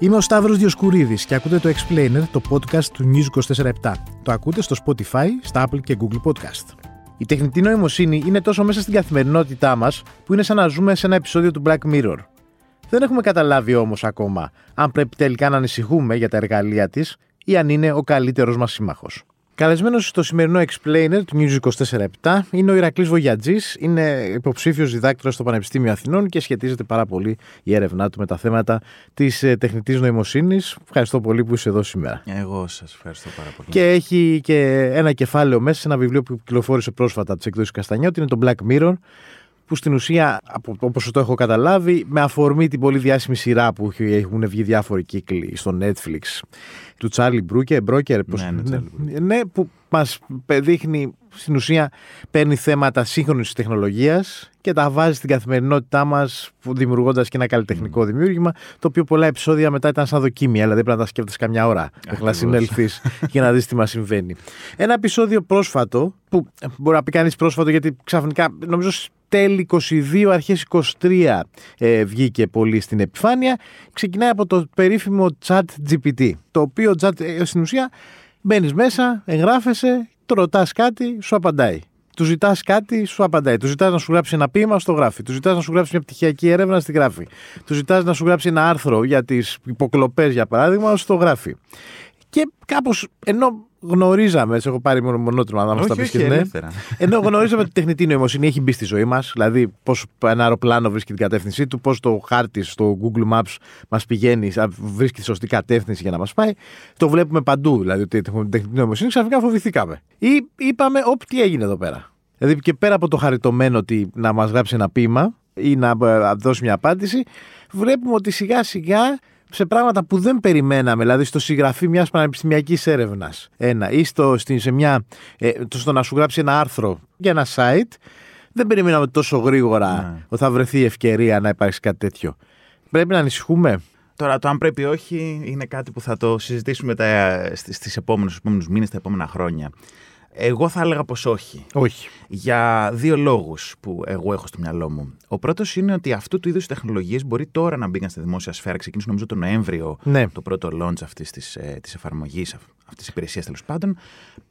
Είμαι ο Σταύρος Διοσκουρίδης και ακούτε το Explainer, το podcast του News 24 Το ακούτε στο Spotify, στα Apple και Google Podcast. Η τεχνητή νοημοσύνη είναι τόσο μέσα στην καθημερινότητά μας που είναι σαν να ζούμε σε ένα επεισόδιο του Black Mirror. Δεν έχουμε καταλάβει όμως ακόμα αν πρέπει τελικά να ανησυχούμε για τα εργαλεία της ή αν είναι ο καλύτερος μας σύμμαχος. Καλεσμένος στο σημερινό Explainer του News 24-7 είναι ο Ηρακλής Βογιατζής. Είναι υποψήφιος διδάκτορα στο Πανεπιστήμιο Αθηνών και σχετίζεται πάρα πολύ η έρευνά του με τα θέματα της ε, τεχνητής νοημοσύνης. Ευχαριστώ πολύ που είσαι εδώ σήμερα. Εγώ σας ευχαριστώ πάρα πολύ. Και έχει και ένα κεφάλαιο μέσα σε ένα βιβλίο που κυκλοφόρησε πρόσφατα από τις εκδόσεις Καστανιώτη. Είναι το Black Mirror που στην ουσία, όπως το έχω καταλάβει, με αφορμή την πολύ διάσημη σειρά που έχουν βγει διάφοροι κύκλοι στο Netflix, του Τσάρλι Μπρούκερ, Μπρόκερ, ναι, ναι, ναι, ναι, που μας δείχνει, στην ουσία παίρνει θέματα σύγχρονης τεχνολογίας και τα βάζει στην καθημερινότητά μας δημιουργώντας και ένα καλλιτεχνικό mm. δημιούργημα, το οποίο πολλά επεισόδια μετά ήταν σαν δοκίμια, δηλαδή πρέπει να τα σκέφτεσαι καμιά ώρα μέχρι να συνέλθεις και να δεις τι μας συμβαίνει. Ένα επεισόδιο πρόσφατο, που μπορεί να πει κανείς πρόσφατο γιατί ξαφνικά νομίζω τέλη 22, αρχές 23 ε, βγήκε πολύ στην επιφάνεια. Ξεκινάει από το περίφημο chat GPT, το οποίο chat, ε, στην ουσία μπαίνεις μέσα, εγγράφεσαι, το ρωτάς κάτι, σου απαντάει. Του ζητάς κάτι, σου απαντάει. Του ζητάς να σου γράψει ένα ποίημα, στο γράφει. Του ζητάς να σου γράψει μια πτυχιακή έρευνα, στη γράφει. Του ζητάς να σου γράψει ένα άρθρο για τις υποκλοπές, για παράδειγμα, στο γράφει. Και κάπως ενώ γνωρίζαμε, έτσι έχω πάρει μόνο μονότρομα να μας τα πεις και ναι. Ενώ γνωρίζαμε ότι η τεχνητή νοημοσύνη έχει μπει στη ζωή μας, δηλαδή πώς ένα αεροπλάνο βρίσκει την κατεύθυνσή του, πώς το χάρτη στο Google Maps μας πηγαίνει, βρίσκει τη σωστή κατεύθυνση για να μας πάει. Το βλέπουμε παντού, δηλαδή ότι την τεχνητή νοημοσύνη ξαφνικά φοβηθήκαμε. Ή είπαμε, όπ, τι έγινε εδώ πέρα. Δηλαδή και πέρα από το χαριτωμένο ότι να μας γράψει ένα ποίημα ή να ε, δώσει μια απάντηση, βλέπουμε ότι σιγά σιγά σε πράγματα που δεν περιμέναμε, δηλαδή στο συγγραφή μιας πανεπιστημιακής έρευνας. Ένα, ή στο, σε μια, ε, στο να σου γράψει ένα άρθρο για ένα site, δεν περιμέναμε τόσο γρήγορα ναι. ότι θα βρεθεί η ευκαιρία να υπάρξει κάτι τέτοιο. Πρέπει να ανησυχούμε. Τώρα, το αν πρέπει ή όχι είναι κάτι που θα το συζητήσουμε στις, στις επόμενες, επόμενους μήνες, τα επόμενα χρόνια. Εγώ θα έλεγα πως όχι. Όχι. Για δύο λόγους που εγώ έχω στο μυαλό μου. Ο πρώτος είναι ότι αυτού του είδους τεχνολογίες μπορεί τώρα να μπήκαν στη δημόσια σφαίρα. Ξεκίνησε νομίζω τον Νοέμβριο ναι. το πρώτο launch αυτής της, ε, της εφαρμογής, αυτής της υπηρεσίας τέλος πάντων.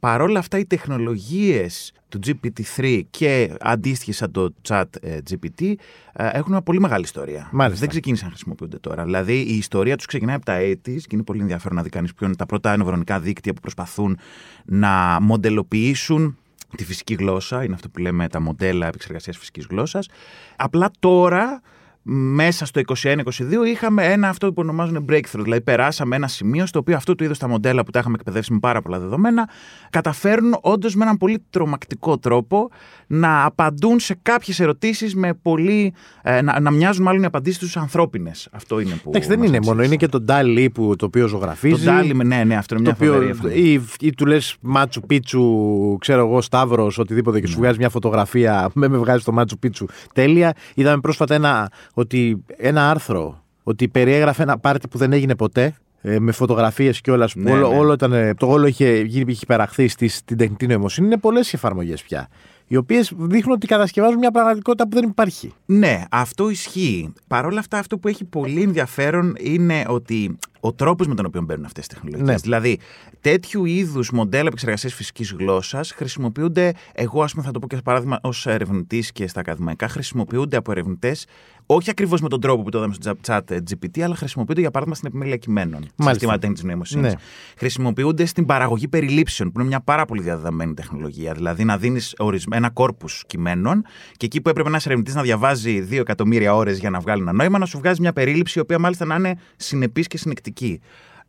Παρόλα αυτά, οι τεχνολογίες του GPT-3 και αντίστοιχε σαν το chat ε, GPT ε, έχουν μια πολύ μεγάλη ιστορία. Μάλιστα. Δεν ξεκίνησαν να χρησιμοποιούνται τώρα. Δηλαδή, η ιστορία τους ξεκινάει από τα έτη και είναι πολύ ενδιαφέρον να δει κανείς ποιο είναι τα πρώτα νευρονικά δίκτυα που προσπαθούν να μοντελοποιήσουν τη φυσική γλώσσα. Είναι αυτό που λέμε τα μοντέλα επεξεργασίας φυσικής γλώσσας. Απλά τώρα μέσα στο 21-22 είχαμε ένα αυτό που ονομάζουν breakthrough. Δηλαδή, περάσαμε ένα σημείο στο οποίο αυτό του είδους τα μοντέλα που τα είχαμε εκπαιδεύσει με πάρα πολλά δεδομένα καταφέρνουν όντως με έναν πολύ τρομακτικό τρόπο να απαντούν σε κάποιες ερωτήσεις με πολύ. Ε, να, να μοιάζουν μάλλον οι απαντήσεις τους ανθρώπινες. Αυτό είναι που. Εντάξει, δεν είναι μόνο. Είναι και το Ντάλι που το οποίο ζωγραφίζει. Το Ντάλι, ναι, ναι, αυτό είναι μια φοβερή ή, ή, του λες Μάτσου Πίτσου, ξέρω εγώ, Σταύρος, οτιδήποτε και σου ναι. βγάζει μια φωτογραφία. Με με βγάζει το Μάτσου Πίτσου. Τέλεια. Είδαμε πρόσφατα ένα ότι ένα άρθρο ότι περιέγραφε ένα πάρτι που δεν έγινε ποτέ ε, με φωτογραφίες και όλας. Ναι, όλο, ναι. όλο ήταν, το όλο είχε, είχε υπεραχθεί στην τεχνητή νοημοσύνη. Είναι πολλές οι εφαρμογές πια. Οι οποίες δείχνουν ότι κατασκευάζουν μια πραγματικότητα που δεν υπάρχει. Ναι, αυτό ισχύει. Παρ' όλα αυτά, αυτό που έχει πολύ ενδιαφέρον είναι ότι ο τρόπος με τον οποίο μπαίνουν αυτές τις τεχνολογίες. Ναι. Δηλαδή, τέτοιου είδους μοντέλα επεξεργασίας φυσικής γλώσσας χρησιμοποιούνται, εγώ ας πούμε θα το πω και παράδειγμα ως ερευνητής και στα ακαδημαϊκά, χρησιμοποιούνται από ερευνητές όχι ακριβώς με τον τρόπο που το είδαμε στο chat GPT, αλλά χρησιμοποιούνται για παράδειγμα στην επιμέλεια κειμένων. Συστήματα τέχνη νοημοσύνη. Ναι. Χρησιμοποιούνται στην παραγωγή περιλήψεων, που είναι μια πάρα πολύ διαδεδομένη τεχνολογία. Δηλαδή να δίνεις ένα κόρπους κειμένων και εκεί που έπρεπε ένα ερευνητής να διαβάζει δύο εκατομμύρια ώρες για να βγάλει ένα νόημα, να σου βγάζει μια περίληψη η οποία μάλιστα να είναι συνεπής και συνεκτική.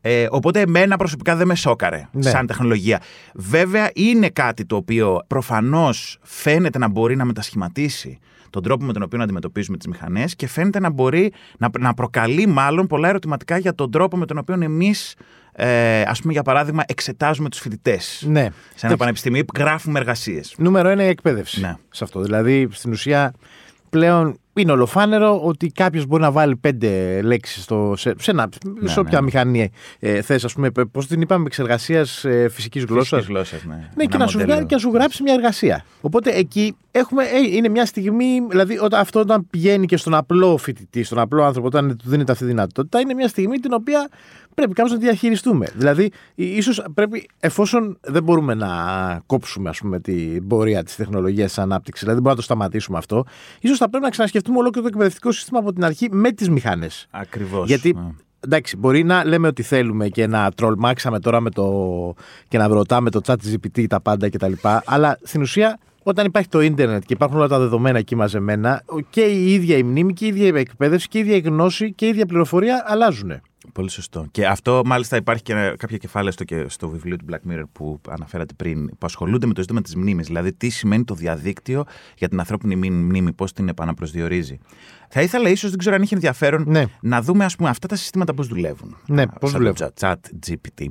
Ε, οπότε εμένα προσωπικά δεν με σόκαρε ναι. σαν τεχνολογία. Βέβαια είναι κάτι το οποίο προφανώς φαίνεται να μπορεί να μετασχηματίσει τον τρόπο με τον οποίο αντιμετωπίζουμε τις μηχανές και φαίνεται να μπορεί να, να προκαλεί μάλλον πολλά ερωτηματικά για τον τρόπο με τον οποίο εμείς ε, ας πούμε για παράδειγμα εξετάζουμε τους φοιτητές ναι. σε ένα πανεπιστήμιο ή γράφουμε εργασίες. Νούμερο ένα η εκπαίδευση ναι. σε αυτό. Δηλαδή στην ουσία πλέον είναι ολοφάνερο ότι κάποιος μπορεί να βάλει πέντε λέξεις σε, σε, ένα, ναι, σε όποια ναι. μηχανή ε, θες, ας πούμε, πώς την είπαμε, εξεργασίας ε, φυσικής γλώσσας; ναι. ναι και, να σου, και να σου γράψει μια εργασία. Οπότε εκεί έχουμε, ε, είναι μια στιγμή, δηλαδή όταν, αυτό όταν πηγαίνει και στον απλό φοιτητή, στον απλό άνθρωπο, όταν του δίνεται αυτή τη δυνατότητα, είναι μια στιγμή την οποία πρέπει κάπως να διαχειριστούμε. Δηλαδή, ίσως πρέπει, εφόσον δεν μπορούμε να κόψουμε ας πούμε, την πορεία της τεχνολογίας της ανάπτυξης, δηλαδή δεν μπορούμε να το σταματήσουμε αυτό, ίσως θα πρέπει να ξανασκεφτούμε ολόκληρο το εκπαιδευτικό σύστημα από την αρχή με τις μηχάνε. Ακριβώς. Γιατί ναι. εντάξει, μπορεί να λέμε ότι θέλουμε και να τρολμάξαμε τώρα με το. και να ρωτάμε το chat GPT τα πάντα κτλ. Αλλά στην ουσία όταν υπάρχει το ίντερνετ και υπάρχουν όλα τα δεδομένα εκεί μαζεμένα, και η ίδια η μνήμη και η ίδια η εκπαίδευση και η ίδια η γνώση και η ίδια πληροφορία αλλάζουν. Πολύ σωστό. Και αυτό μάλιστα υπάρχει και κάποια κεφάλαια στο, στο βιβλίο του Black Mirror που αναφέρατε πριν, που ασχολούνται με το ζήτημα της μνήμης. Δηλαδή, τι σημαίνει το διαδίκτυο για την ανθρώπινη μνήμη, πώς την επαναπροσδιορίζει. Θα ήθελα ίσως, δεν ξέρω αν έχει ενδιαφέρον, ναι. να δούμε ας πούμε, αυτά τα συστήματα πώς δουλεύουν. Ναι, πώς δουλεύουν. Chat GPT.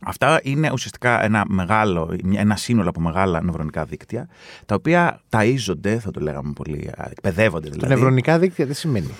Αυτά είναι ουσιαστικά ένα μεγάλο, ένα σύνολο από μεγάλα νευρονικά δίκτυα, τα οποία ταΐζονται, θα το λέγαμε πολύ, εκπαιδεύονται δηλαδή. Τα νευρονικά δίκτυα τι σημαίνει;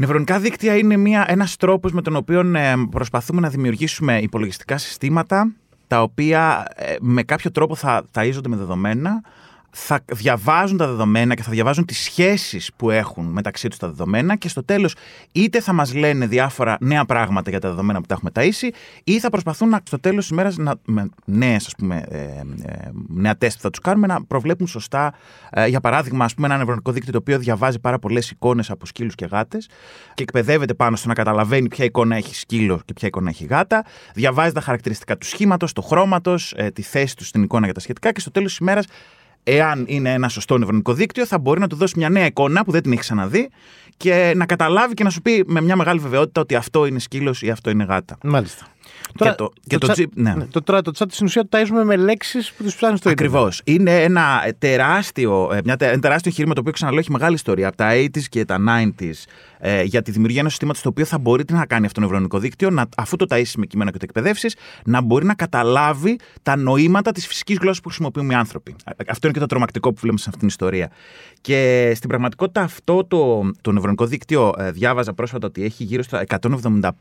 Νευρονικά δίκτυα είναι μια, ένας τρόπος με τον οποίο ε, προσπαθούμε να δημιουργήσουμε υπολογιστικά συστήματα τα οποία ε, με κάποιο τρόπο θα ταΐζονται με δεδομένα θα διαβάζουν τα δεδομένα και θα διαβάζουν τις σχέσεις που έχουν μεταξύ τους τα δεδομένα και στο τέλος είτε θα μας λένε διάφορα νέα πράγματα για τα δεδομένα που τα έχουμε ταΐσει ή θα προσπαθούν να, στο τέλος της ημέρας να, με νέες, ας πούμε, ε, ε, νέα τεστ που θα τους κάνουμε να προβλέπουν σωστά ε, για παράδειγμα ας πούμε, ένα νευρονικό δίκτυο το οποίο διαβάζει πάρα πολλές εικόνες από σκύλους και γάτες και εκπαιδεύεται πάνω στο να καταλαβαίνει ποια εικόνα έχει σκύλο και ποια εικόνα έχει γάτα διαβάζει τα χαρακτηριστικά του σχήματος, του χρώματος, ε, τη θέση τους στην εικόνα και τα σχετικά και στο τέλος της ημέρας εάν είναι ένα σωστό νευρονικό δίκτυο, θα μπορεί να του δώσει μια νέα εικόνα που δεν την έχει ξαναδεί και να καταλάβει και να σου πει με μια μεγάλη βεβαιότητα ότι αυτό είναι σκύλος ή αυτό είναι γάτα. Μάλιστα. Τώρα, το, και το, το, chat, ναι. ναι. το, τώρα, το chat στην ουσία το ταΐζουμε με λέξεις που τις ψάχνεις στο Ακριβώς. Είναι ένα τεράστιο, ε, μια, ένα τεράστιο εγχείρημα το οποίο ξαναλέω έχει μεγάλη ιστορία από τα 80s και τα 90s ε, για τη δημιουργία ενός συστήματος το οποίο θα μπορεί να κάνει αυτό το νευρονικό δίκτυο, να, αφού το ταΐσεις με κείμενα και το εκπαιδεύσεις, να μπορεί να καταλάβει τα νοήματα της φυσικής γλώσσας που χρησιμοποιούμε οι άνθρωποι. Αυτό είναι και το τρομακτικό που βλέπουμε σε αυτήν την ιστορία. Και στην πραγματικότητα αυτό το, το νευρονικό δίκτυο ε, διάβαζα πρόσφατα ότι έχει γύρω στα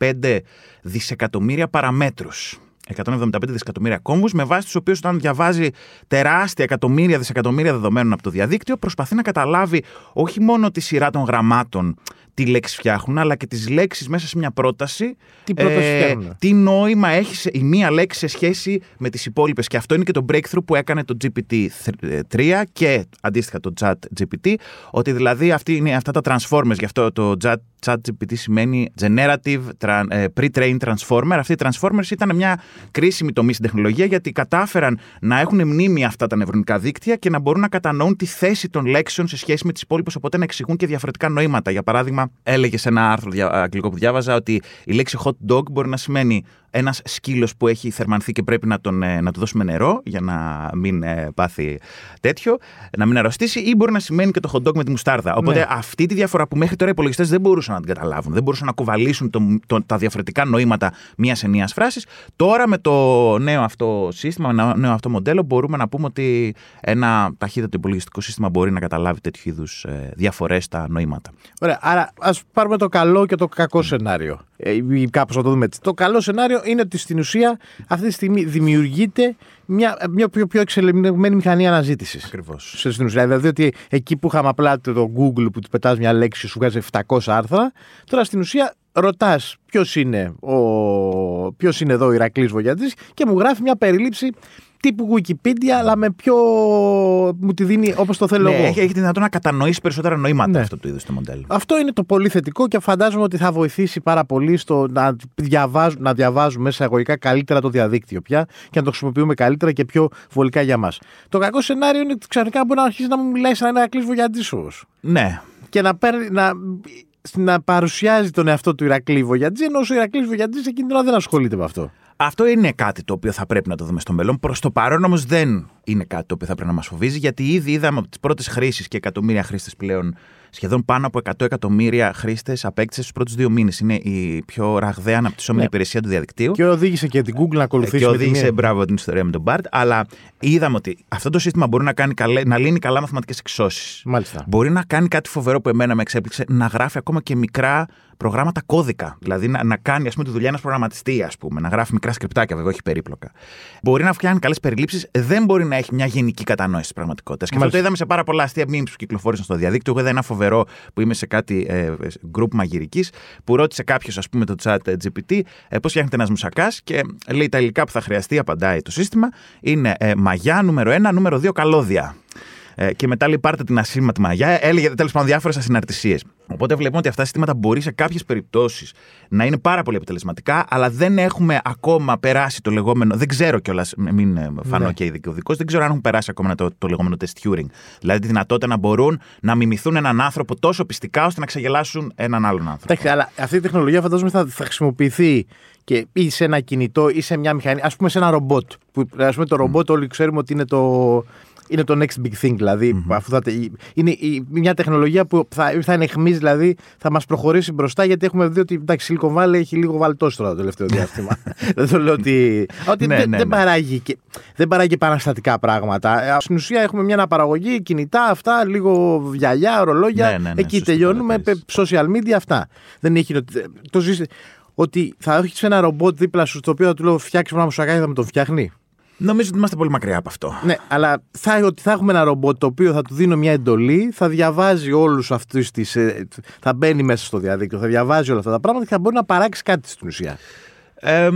175 δισεκατομμύρια παραμέτρους. 175 δισεκατομμύρια κόμβους, με βάση τους οποίους όταν διαβάζει τεράστια εκατομμύρια δισεκατομμύρια δεδομένων από το διαδίκτυο, προσπαθεί να καταλάβει όχι μόνο τη σειρά των γραμμάτων τι λέξεις φτιάχνουν, αλλά και τις λέξεις μέσα σε μια πρόταση. Τι πρόταση ε, Τι νόημα έχει η μία λέξη σε σχέση με τις υπόλοιπες. Και αυτό είναι και το breakthrough που έκανε το GPT-3 και αντίστοιχα το Chat GPT, ότι δηλαδή αυτή είναι, αυτά τα transformers, γι' αυτό το Chat ChatGPT σημαίνει Generative ε, Pre-Trained Transformer. Αυτοί οι Transformers ήταν μια κρίσιμη τομή στην τεχνολογία γιατί κατάφεραν να έχουν μνήμη αυτά τα νευρονικά δίκτυα και να μπορούν να κατανοούν τη θέση των λέξεων σε σχέση με τις υπόλοιπες, οπότε να εξηγούν και διαφορετικά νοήματα. Για παράδειγμα, έλεγε σε ένα άρθρο αγγλικό που διάβαζα ότι η λέξη hot dog μπορεί να σημαίνει ένας σκύλος που έχει θερμανθεί και πρέπει να, τον, ε, να του δώσουμε νερό για να μην ε, πάθει τέτοιο, να μην αρρωστήσει, ή μπορεί να σημαίνει και το hot dog με τη μουστάρδα. Οπότε ναι. αυτή τη διαφορά που μέχρι τώρα οι υπολογιστές δεν μπορούσαν να την καταλάβουν, δεν μπορούσαν να κουβαλήσουν το, το, τα διαφορετικά νοήματα μιας ενίας φράσης. Τώρα με το νέο αυτό σύστημα, με το νέο αυτό μοντέλο, μπορούμε να πούμε ότι ένα ταχύτατο υπολογιστικό σύστημα μπορεί να καταλάβει τέτοιου είδους ε, διαφορές στα νοήματα. Ωραία. Άρα ας πάρουμε το καλό και το κακό σενάριο. Ε, ή κάπως να το δούμε έτσι. Το καλό σενάριο είναι ότι στην ουσία αυτή τη στιγμή δημιουργείται μια, μια πιο, πιο εξελιγμένη μηχανή αναζήτησης. Ακριβώς. Στην ουσία. Δηλαδή ότι εκεί που είχαμε απλά το Google που του πετάς μια λέξη και σου βγάζει 700 άρθρα, τώρα στην ουσία ρωτάς ποιος είναι, ποιος είναι εδώ ο Ηρακλής Βογιατζή και μου γράφει μια περίληψη τύπου Wikipedia, αλλά με πιο. μου τη δίνει όπως το θέλω ναι, εγώ. Έχει, έχει τη δυνατότητα να κατανοήσει περισσότερα νοήματα ναι. αυτό το είδος το μοντέλο. Αυτό είναι το πολύ θετικό και φαντάζομαι ότι θα βοηθήσει πάρα πολύ στο να, διαβάζουμε, να διαβάζουμε μέσα αγωγικά καλύτερα το διαδίκτυο πια και να το χρησιμοποιούμε καλύτερα και πιο βολικά για μας. Το κακό σενάριο είναι ότι ξαφνικά μπορεί να αρχίσει να μου μιλάει σαν ένα κλείσβο για Ναι. Και να, παίρνει, να, να παρουσιάζει τον εαυτό του Ηρακλή Βογιατζή, ενώ ο Ηρακλής Βογιατζής εκείνη την ώρα δεν ασχολείται με αυτό. Αυτό είναι κάτι το οποίο θα πρέπει να το δούμε στο μέλλον. Προς το παρόν όμως δεν είναι κάτι το οποίο θα πρέπει να μας φοβίζει, γιατί ήδη είδαμε από τις πρώτες χρήσεις και εκατομμύρια χρήστες πλέον σχεδόν πάνω από 100 εκατομμύρια χρήστες απέκτησε στους πρώτους δύο μήνες. Είναι η πιο ραγδαία αναπτυσσόμενη ναι. υπηρεσία του διαδικτύου. Και οδήγησε και την Google να ακολουθήσει. Και οδήγησε, μπράβο την ιστορία με τον Bart. Αλλά είδαμε ότι αυτό το σύστημα μπορεί να, κάνει καλέ, να λύνει καλά μαθηματικές εξώσεις. Μάλιστα. Μπορεί να κάνει κάτι φοβερό που εμένα με εξέπληξε, να γράφει ακόμα και μικρά προγράμματα κώδικα. Δηλαδή να, να κάνει ας πούμε, τη δουλειά ένα προγραμματιστή, ας πούμε, να γράφει μικρά σκριπτάκια, βέβαια, όχι περίπλοκα. Μπορεί να φτιάχνει καλές περιλήψεις, δεν μπορεί να έχει μια γενική κατανόηση της πραγματικότητας. Και αυτό το είδαμε σε πάρα πολλά αστεία memes που κυκλοφόρησαν στο διαδίκτυο. Εγώ είδα ένα φοβερό που είμαι σε κάτι ε, group μαγειρικής, που ρώτησε κάποιος, ας πούμε, το chat GPT, ε, πώς φτιάχνεται ένας μουσακάς και λέει τα υλικά που θα χρειαστεί, απαντάει το σύστημα, είναι ε, μαγιά νούμερο 1, νούμερο 2 καλώδια. Ε, και μετά λέει πάρτε την ασύρματη μαγιά. Έλεγε τέλος πάντων διάφορες ασυναρτησίες. Οπότε βλέπουμε ότι αυτά τα συστήματα μπορεί σε κάποιες περιπτώσεις να είναι πάρα πολύ αποτελεσματικά, αλλά δεν έχουμε ακόμα περάσει το λεγόμενο. Δεν ξέρω κιόλας, μην ε, φανώ ναι. και ειδικό, δεν ξέρω αν έχουν περάσει ακόμα το, το λεγόμενο test Turing. Δηλαδή τη δυνατότητα να μπορούν να μιμηθούν έναν άνθρωπο τόσο πιστικά ώστε να ξεγελάσουν έναν άλλον άνθρωπο. Εντάξει, αλλά αυτή η τεχνολογία φαντάζομαι θα, θα χρησιμοποιηθεί και ή σε ένα κινητό ή σε μια μηχανή, ας πούμε σε ένα ρομπότ. Που, ας πούμε το ρομπότ όλοι ξέρουμε ότι είναι το, είναι το next big thing, δηλαδη mm-hmm. Αφού θα, είναι μια τεχνολογία που θα, θα είναι εχμής, δηλαδή θα μας προχωρήσει μπροστά, γιατί έχουμε δει ότι εντάξει, Silicon Valley έχει λίγο βαλτό τώρα το τελευταίο διάστημα. δεν το λέω ότι. ότι ναι, δεν, ναι, δεν, ναι. Παράγει και, δεν παράγει επαναστατικά πράγματα. Ε, στην ουσία έχουμε μια αναπαραγωγή, κινητά, αυτά, λίγο βιαλιά, ορολόγια. Ναι, ναι, ναι, εκεί τελειώνουμε. Social media, αυτά. Δεν έχει. Το ότι θα έχεις ένα ρομπότ δίπλα σου, το οποίο θα του λέω φτιάξει ένα μουσακάκι, θα με τον φτιάχνει. Νομίζω ότι είμαστε πολύ μακριά από αυτό. Ναι, αλλά θα, ότι θα έχουμε ένα ρομπότ το οποίο θα του δίνω μια εντολή, θα διαβάζει όλους αυτούς τις. Ε, θα μπαίνει μέσα στο διαδίκτυο, θα διαβάζει όλα αυτά τα πράγματα και θα μπορεί να παράξει κάτι στην ουσία. Ε,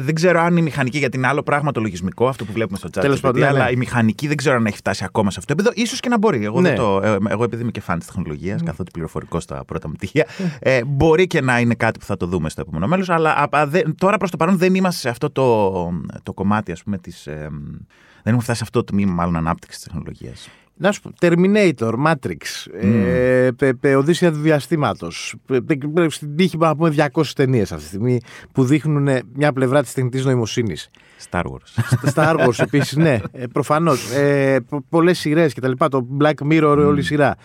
δεν ξέρω αν η μηχανική, γιατί είναι άλλο πράγμα το λογισμικό, αυτό που βλέπουμε στο chat. Τέλος πάντων, αλλά ναι. η μηχανική δεν ξέρω αν έχει φτάσει ακόμα σε αυτό το επίπεδο. σω και να μπορεί. Εγώ, ναι. το, ε, εγώ επειδή είμαι και φαν της τεχνολογίας, mm. καθότι πληροφορικό στα πρώτα μου τυχεία, ε, μπορεί και να είναι κάτι που θα το δούμε στο επόμενο μέλος. Αλλά α, δε, τώρα προς το παρόν δεν είμαστε σε αυτό το, το κομμάτι, ας πούμε, της. Ε, δεν έχουμε φτάσει σε αυτό το τμήμα, μάλλον ανάπτυξης της τεχνολογίας. Να σου πω, Terminator, Matrix, mm. ε, Οδύσσια του διαστήματος. Στην τύχη να πούμε 200 ταινίες αυτή τη στιγμή που δείχνουν μια πλευρά της τεχνητής νοημοσύνης. Star Wars. Star Wars επίσης, ναι, ε, προφανώς. Ε, Πολλές σειρές και τα λοιπά. Το Black Mirror, mm. όλη η σειρά.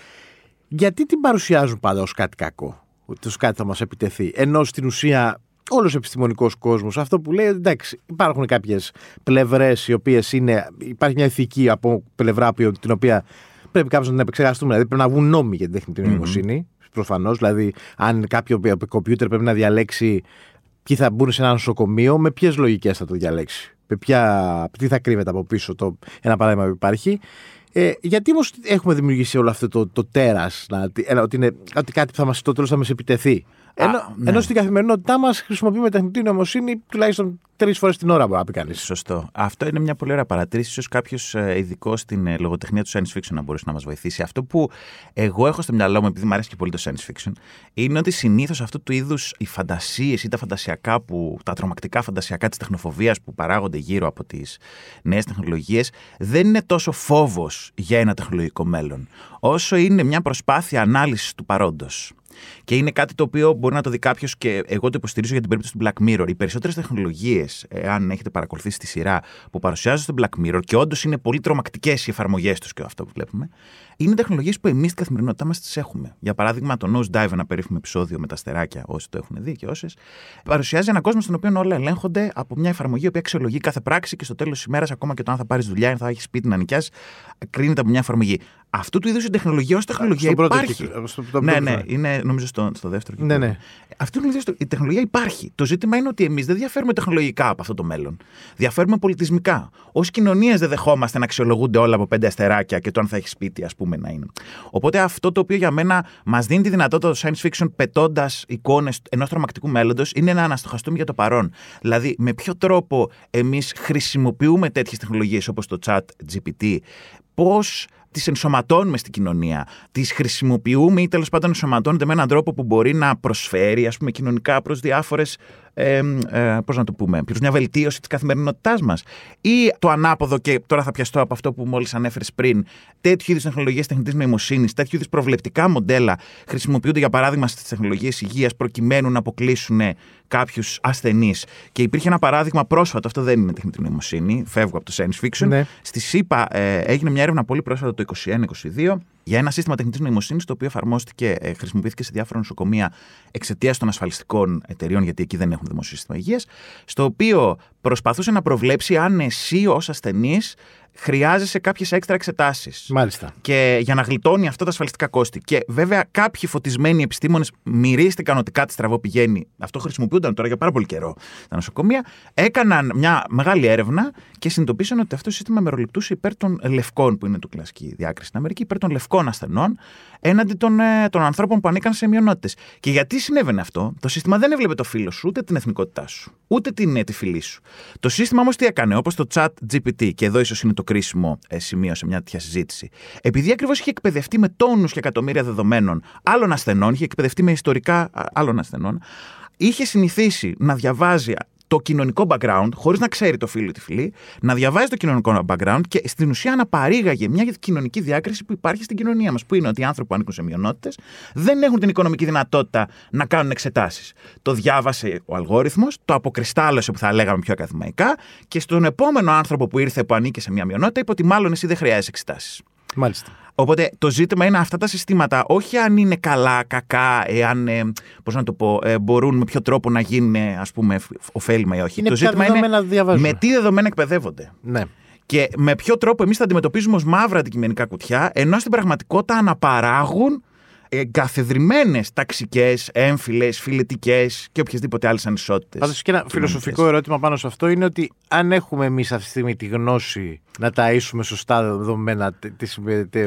Γιατί την παρουσιάζουν πάντα ως κάτι κακό, ότι ως κάτι θα μας επιτεθεί. Ενώ στην ουσία όλος ο επιστημονικός κόσμος αυτό που λέει εντάξει, υπάρχουν κάποιες πλευρές οι οποίες είναι. Υπάρχει μια ηθική από πλευρά την οποία πρέπει κάποιος να την επεξεργαστούμε. Δηλαδή πρέπει να βγουν νόμοι για την τεχνητή νοημοσύνη. Mm-hmm. Προφανώς. Δηλαδή, αν κάποιο κομπιούτερ πρέπει να διαλέξει ποιοι θα μπουν σε ένα νοσοκομείο, με ποιες λογικές θα το διαλέξει; Με ποια, τι θα κρύβεται από πίσω το ένα παράδειγμα που υπάρχει. Ε, γιατί όμως έχουμε δημιουργήσει όλο αυτό το, το τέρας, ότι, ότι κάτι που θα μας, το τέλος θα μας επιτεθεί; Ενώ, ναι. ενώ στην καθημερινότητά μας χρησιμοποιούμε τεχνητή νοημοσύνη τουλάχιστον τρεις φορές την ώρα, μπορεί να πει κανείς. Σωστό. Αυτό είναι μια πολύ ωραία παρατήρηση. σω κάποιος ε, ειδικό στην ε, λογοτεχνία του science fiction να μπορέσει να μας βοηθήσει. Αυτό που εγώ έχω στο μυαλό μου, επειδή μου αρέσει και πολύ το science fiction, είναι ότι συνήθως αυτού του είδους οι φαντασίες ή τα φαντασιακά, που, τα τρομακτικά φαντασιακά της τεχνοφοβίας που παράγονται γύρω από τις νέες τεχνολογίες, δεν είναι τόσο φόβος για ένα τεχνολογικό μέλλον, όσο είναι μια προσπάθεια ανάλυσης του παρόντος. Και είναι κάτι το οποίο μπορεί να το δει κάποιος και εγώ το υποστηρίζω για την περίπτωση του Black Mirror. Οι περισσότερες τεχνολογίες, αν έχετε παρακολουθήσει τη σειρά που παρουσιάζονται στο Black Mirror και όντως είναι πολύ τρομακτικές οι εφαρμογές τους και αυτό που βλέπουμε, είναι τεχνολογίες που εμείς στην καθημερινότητά μας τις έχουμε. Για παράδειγμα, το Nose Dive, ένα περίφημο επεισόδιο με τα στεράκια, όσοι το έχουν δει και όσες, παρουσιάζει έναν κόσμο στον οποίο όλα ελέγχονται από μια εφαρμογή που αξιολογεί κάθε πράξη και στο τέλος της ημέρας, ακόμα και το αν θα πάρεις δουλειά, αν θα έχεις σπίτι να νοικιάσεις, κρίνεται από μια εφαρμογή. Αυτού του είδους η τεχνολογία ως τεχνολογία υπάρχει. στο, ναι, ναι, είναι νομίζω στο, στο δεύτερο κύκλο. Ναι, ναι. Αυτή η τεχνολογία υπάρχει. Το ζήτημα είναι ότι εμείς δεν διαφέρουμε τεχνολογικά από αυτό το μέλλον. Διαφέρουμε πολιτισμικά. Ω κοινωνίες δεν δεχόμαστε να αξιολογούνται όλα από πέντε αστεράκια και το αν θα έχεις σπίτι, ας πούμε, να είναι. Οπότε αυτό το οποίο για μένα μας δίνει τη δυνατότητα το science fiction πετώντας εικόνες ενός τρομακτικού μέλλοντος είναι να αναστοχαστούμε για το παρόν. Δηλαδή, με ποιο τρόπο εμείς χρησιμοποιούμε τέτοιες τεχνολογίες όπως το chat GPT, πώς τις ενσωματώνουμε στην κοινωνία, τις χρησιμοποιούμε ή τέλος πάντων ενσωματώνεται με έναν τρόπο που μπορεί να προσφέρει ας πούμε, κοινωνικά προς διάφορες ε, ε, πώς να το πούμε, προς μια βελτίωση της καθημερινότητάς μας. Ή το ανάποδο, και τώρα θα πιαστώ από αυτό που μόλις ανέφερες πριν, τέτοιου είδους τεχνολογίες τεχνητής νοημοσύνης, τέτοιου είδους προβλεπτικά μοντέλα χρησιμοποιούνται για παράδειγμα στις τεχνολογίες υγείας προκειμένου να αποκλείσουν κάποιους ασθενείς. Και υπήρχε ένα παράδειγμα πρόσφατο, αυτό δεν είναι τεχνητή νοημοσύνη, φεύγω από το science fiction. Ναι. Στη ΣΥΠΑ ε, έγινε μια έρευνα πολύ πρόσφατα το 2021-2022 για ένα σύστημα τεχνητής νοημοσύνης το οποίο εφαρμόστηκε, ε, χρησιμοποιήθηκε σε διάφορα νοσοκομεία εξαιτίας των ασφαλιστικών εταιριών, γιατί εκεί δεν έχουν δημόσιο σύστημα υγείας, στο οποίο προσπαθούσε να προβλέψει αν εσύ ως ασθενής χρειάζεσαι κάποιες έξτρα εξετάσεις. Μάλιστα. Και για να γλιτώνει αυτό τα ασφαλιστικά κόστη. Και βέβαια κάποιοι φωτισμένοι επιστήμονες μυρίστηκαν ότι κάτι στραβό πηγαίνει. Αυτό χρησιμοποιούνταν τώρα για πάρα πολύ καιρό τα νοσοκομεία. Έκαναν μια μεγάλη έρευνα και συνειδητοποίησαν ότι αυτό το σύστημα μεροληπτούσε υπέρ των λευκών, που είναι το κλασική διάκριση στην Αμερική, υπέρ των λευκών ασθενών, έναντι των, ε, των ανθρώπων που ανήκαν σε μειονότητες. Και γιατί συνέβαινε αυτό, το σύστημα δεν έβλεπε το φίλο σου, ούτε την εθνικότητά σου, ούτε την, ε, τη φυλή σου. Το σύστημα όμως τι έκανε, όπως το chat GPT, και εδώ ίσως είναι το κρίσιμο ε, σημείο σε μια τέτοια συζήτηση. Επειδή ακριβώς είχε εκπαιδευτεί με τόνους και εκατομμύρια δεδομένων άλλων ασθενών, είχε εκπαιδευτεί με ιστορικά άλλων ασθενών, είχε συνηθίσει να διαβάζει το κοινωνικό background, χωρίς να ξέρει το φίλο ή τη φιλή, να διαβάζει το κοινωνικό background και στην ουσία να παρήγαγε μια κοινωνική διάκριση που υπάρχει στην κοινωνία μας. Που είναι ότι οι άνθρωποι που ανήκουν σε μειονότητες δεν έχουν την οικονομική δυνατότητα να κάνουν εξετάσεις. Το διάβασε ο αλγόριθμος, το αποκριστάλλωσε που θα λέγαμε πιο ακαδημαϊκά και στον επόμενο άνθρωπο που ήρθε που ανήκε σε μια μειονότητα είπε ότι μάλλον εσύ δεν χρειάζεσαι εξετάσεις. Μάλιστα. Οπότε το ζήτημα είναι αυτά τα συστήματα, όχι αν είναι καλά, κακά, εάν, ε, πώς να το πω, ε, μπορούν με ποιο τρόπο να γίνουν, ας πούμε, ωφέλιμα ή όχι. Είναι το ζήτημα είναι με τι δεδομένα εκπαιδεύονται. Ναι. Και με ποιο τρόπο εμείς θα αντιμετωπίζουμε ως μαύρα αντικειμενικά κουτιά, ενώ στην πραγματικότητα αναπαράγουν εγκαθεδρυμένε ταξικές, έμφυλες, φιλετικές και οποιασδήποτε άλλες ανισότητες. Πάντως και ένα φιλοσοφικό ερώτημα πάνω σε αυτό είναι ότι αν έχουμε εμείς αυτή τη στιγμή τη γνώση να ταΐσουμε σωστά δεδομένα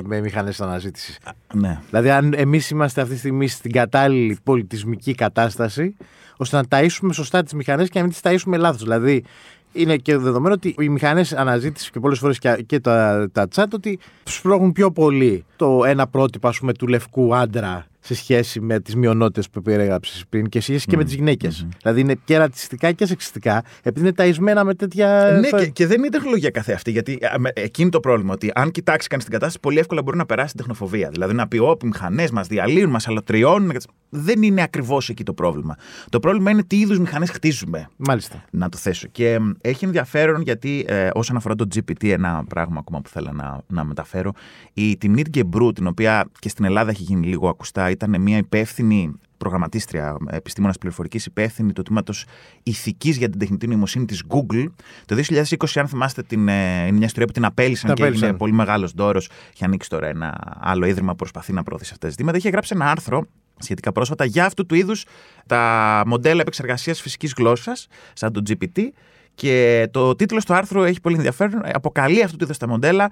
με μηχανές αναζήτησης. Ναι. Δηλαδή, αν εμείς είμαστε αυτή τη στιγμή στην κατάλληλη πολιτισμική κατάσταση, ώστε να ταΐσουμε σωστά τις μηχανές και να μην τις ταΐσουμε λάθος. Δηλαδή, είναι και δεδομένο ότι οι μηχανές αναζήτησης και πολλές φορές και, τα, τα chat ότι σπρώχνουν πιο πολύ το ένα πρότυπο ας πούμε, του λευκού άντρα σε σχέση με τις μειονότητες που περιέγραψες πριν και σε σχέση και με τις γυναικε Δηλαδή είναι και ρατσιστικά και σεξιστικά, επειδή είναι ταϊσμένα με τέτοια. Ναι, και, και δεν είναι τεχνολογία καθε αυτή. Γιατί εκείνη το πρόβλημα ότι αν κοιτάξει κανείς την κατάσταση, πολύ εύκολα μπορεί να περάσει την τεχνοφοβία. Δηλαδή να πει: Όπι, μηχανέ μας διαλύουν, μας αλωτριώνουν. Δεν είναι ακριβώς εκεί το πρόβλημα. Το πρόβλημα είναι τι είδους μηχανές χτίζουμε. Μάλιστα. Να το θέσω. Και έχει ενδιαφέρον γιατί ε, όσον αφορά το GPT, ένα πράγμα ακόμα που θέλω να, να μεταφέρω, η Τιμνίτ Γκεμπρού, την οποία και στην Ελλάδα έχει γίνει λίγο ακουστά ήταν μια υπεύθυνη προγραμματίστρια, επιστήμονας πληροφορικής, υπεύθυνη του τμήματος ηθικής για την τεχνητή νοημοσύνη της Google. Το 2020, αν θυμάστε, την, ε, είναι μια ιστορία που την απέλησαν και έγινε πολύ μεγάλος δώρος. Έχει ανοίξει τώρα ένα άλλο ίδρυμα που προσπαθεί να προωθήσει αυτά τα ζητήματα. Είχε γράψει ένα άρθρο σχετικά πρόσφατα για αυτού του είδους τα μοντέλα επεξεργασίας φυσικής γλώσσας, σαν το GPT. Και το τίτλο του άρθρου έχει πολύ ενδιαφέρον. Αποκαλεί αυτού του είδους τα μοντέλα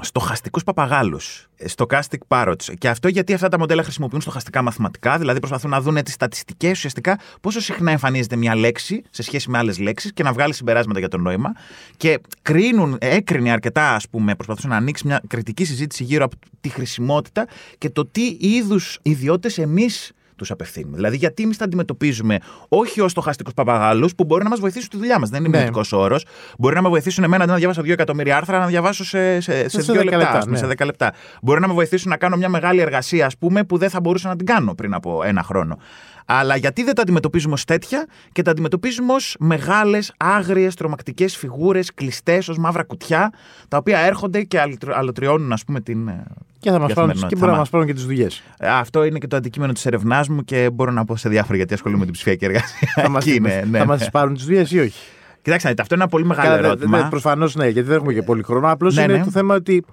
στοχαστικούς παπαγάλους. Stochastic parrots. Και αυτό γιατί αυτά τα μοντέλα χρησιμοποιούν στοχαστικά μαθηματικά, δηλαδή προσπαθούν να δουν τις στατιστικές ουσιαστικά πόσο συχνά εμφανίζεται μια λέξη σε σχέση με άλλες λέξεις και να βγάλει συμπεράσματα για το νόημα. Και κρίνουν, έκρινε αρκετά, ας πούμε, προσπαθούν να ανοίξει μια κριτική συζήτηση γύρω από τη χρησιμότητα και το τι είδους ιδιότητε εμείς τους απευθύνουμε. Δηλαδή, γιατί εμείς τα αντιμετωπίζουμε όχι ως στοχαστικού παπαγάλους που μπορεί να μας βοηθήσουν στη δουλειά μας. Δεν είναι ναι. μυωτικό όρος. Μπορεί να με βοηθήσουν εμένα να διαβάσω δύο εκατομμύρια άρθρα να διαβάσω σε, σε, σε, σε δύο λεπτά, λεπτά ναι. σε δέκα λεπτά. Μπορεί να με βοηθήσουν να κάνω μια μεγάλη εργασία, ας πούμε, που δεν θα μπορούσα να την κάνω πριν από ένα χρόνο. Αλλά γιατί δεν τα αντιμετωπίζουμε ως τέτοια και τα αντιμετωπίζουμε ως μεγάλες, άγριες, τρομακτικές φιγούρες, κλειστές, ως μαύρα κουτιά, τα οποία έρχονται και αλωτριώνουν, ας πούμε, την. Ε, και θα μας πάρουν και μπορεί να μας πάρουν και τις δουλειές. Ε, αυτό είναι και το αντικείμενο της ερευνά μου και μπορώ να πω σε διάφορα γιατί ασχολούμαι με την ψηφιακή εργασία. θα μας ναι. μας πάρουν τις δουλειές ή όχι; Κοιτάξτε, αυτό είναι ένα πολύ μεγάλο ερώτημα. Προφανώς ναι, γιατί δεν έχουμε και πολύ χρόνο. Απλώς ναι, είναι ναι. το θέμα ότι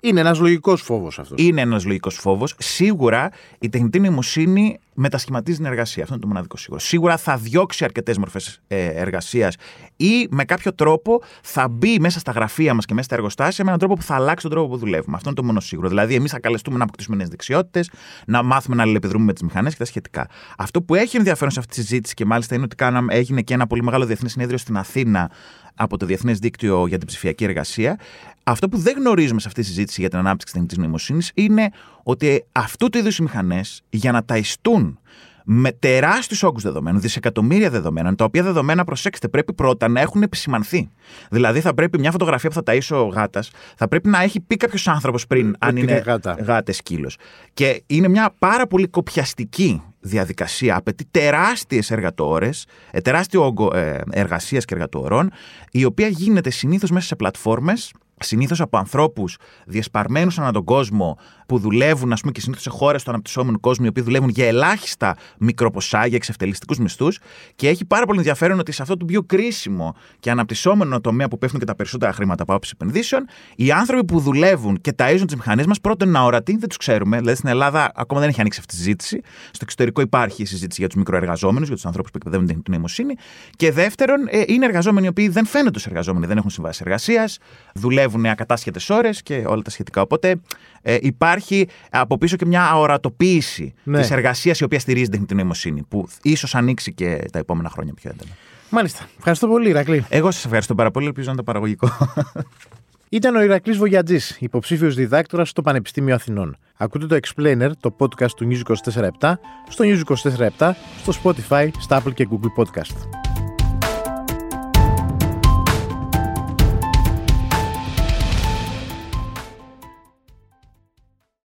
είναι ένας λογικός φόβος αυτός. Είναι ένας λογικός φόβος. Σίγουρα η τεχνητή νοημοσύνη μετασχηματίζει την εργασία. Αυτό είναι το μοναδικό σίγουρο. Σίγουρα θα διώξει αρκετές μορφές ε, εργασίας ή με κάποιο τρόπο θα μπει μέσα στα γραφεία μας και μέσα στα εργοστάσια με έναν τρόπο που θα αλλάξει τον τρόπο που δουλεύουμε. Αυτό είναι το μόνο σίγουρο. Δηλαδή, εμείς θα καλεστούμε να αποκτήσουμε νέες δεξιότητες, να μάθουμε να αλληλεπιδρούμε με τις μηχανές και τα σχετικά. Αυτό που έχει ενδιαφέρον σε αυτή τη συζήτηση και μάλιστα είναι ότι κάναμε, έγινε και ένα πολύ μεγάλο διεθνές συνέδριο στην Αθήνα από το Διεθνές Δίκτυο για την Ψηφιακή Εργασία. Αυτό που δεν γνωρίζουμε σε αυτή τη συζήτηση για την ανάπτυξη τεχνητή νοημοσύνη είναι ότι αυτού του είδους οι μηχανές για να ταϊστούν με τεράστιους όγκους δεδομένων, δισεκατομμύρια δεδομένων, τα οποία δεδομένα, προσέξτε, πρέπει πρώτα να έχουν επισημανθεί. Δηλαδή, θα πρέπει μια φωτογραφία που θα ταΐσει ο γάτας, θα πρέπει να έχει πει κάποιος άνθρωπος πριν, αν είναι γάτες σκύλο. Και είναι μια πάρα πολύ κοπιαστική διαδικασία, απαιτεί τεράστιες εργατόρες, ε, τεράστιο όγκο ε, εργασίας και εργατόρων, η οποία γίνεται συνήθως μέσα σε πλατφόρμες συνήθως από ανθρώπους διασπαρμένους ανά τον κόσμο που δουλεύουν, ας πούμε, και συνήθως σε χώρες του αναπτυσσόμενου κόσμου, οι οποίοι δουλεύουν για ελάχιστα μικροποσά, για εξευτελιστικούς μισθούς. Και έχει πάρα πολύ ενδιαφέρον ότι σε αυτό το πιο κρίσιμο και αναπτυσσόμενο τομέα που πέφτουν και τα περισσότερα χρήματα από άποψη επενδύσεων, οι άνθρωποι που δουλεύουν και ταΐζουν τις μηχανές μας, πρώτον είναι αορατοί, δεν τους ξέρουμε. Δηλαδή στην Ελλάδα ακόμα δεν έχει ανοίξει αυτή η συζήτηση. Στο εξωτερικό υπάρχει η συζήτηση για τους μικροεργαζόμενους, για τους ανθρώπους που εκπαιδεύουν την νοημοσύνη. Και δεύτερον, ε, είναι εργαζόμενοι οι οποίοι δεν φαίνονται ως εργαζόμενοι, δεν έχουν συμβάσεις εργασίας, δουλεύουν ακατάσχετες ώρες και όλα τα σχετικά. Οπότε ε, υπάρχει από πίσω και μια αορατοποίηση ναι. της εργασίας η οποία στηρίζεται την νοημοσύνη, που ίσως ανοίξει και τα επόμενα χρόνια πιο έντονα. Μάλιστα. Ευχαριστώ πολύ, Ηρακλή. Εγώ σας ευχαριστώ πάρα πολύ. Ελπίζω να είναι παραγωγικό. Ήταν ο Ηρακλής Βογιατζής, υποψήφιος διδάκτορας στο Πανεπιστήμιο Αθηνών. Ακούτε το Explainer, το podcast του News 24 στο News 24 στο Spotify, στα Apple και Google Podcast.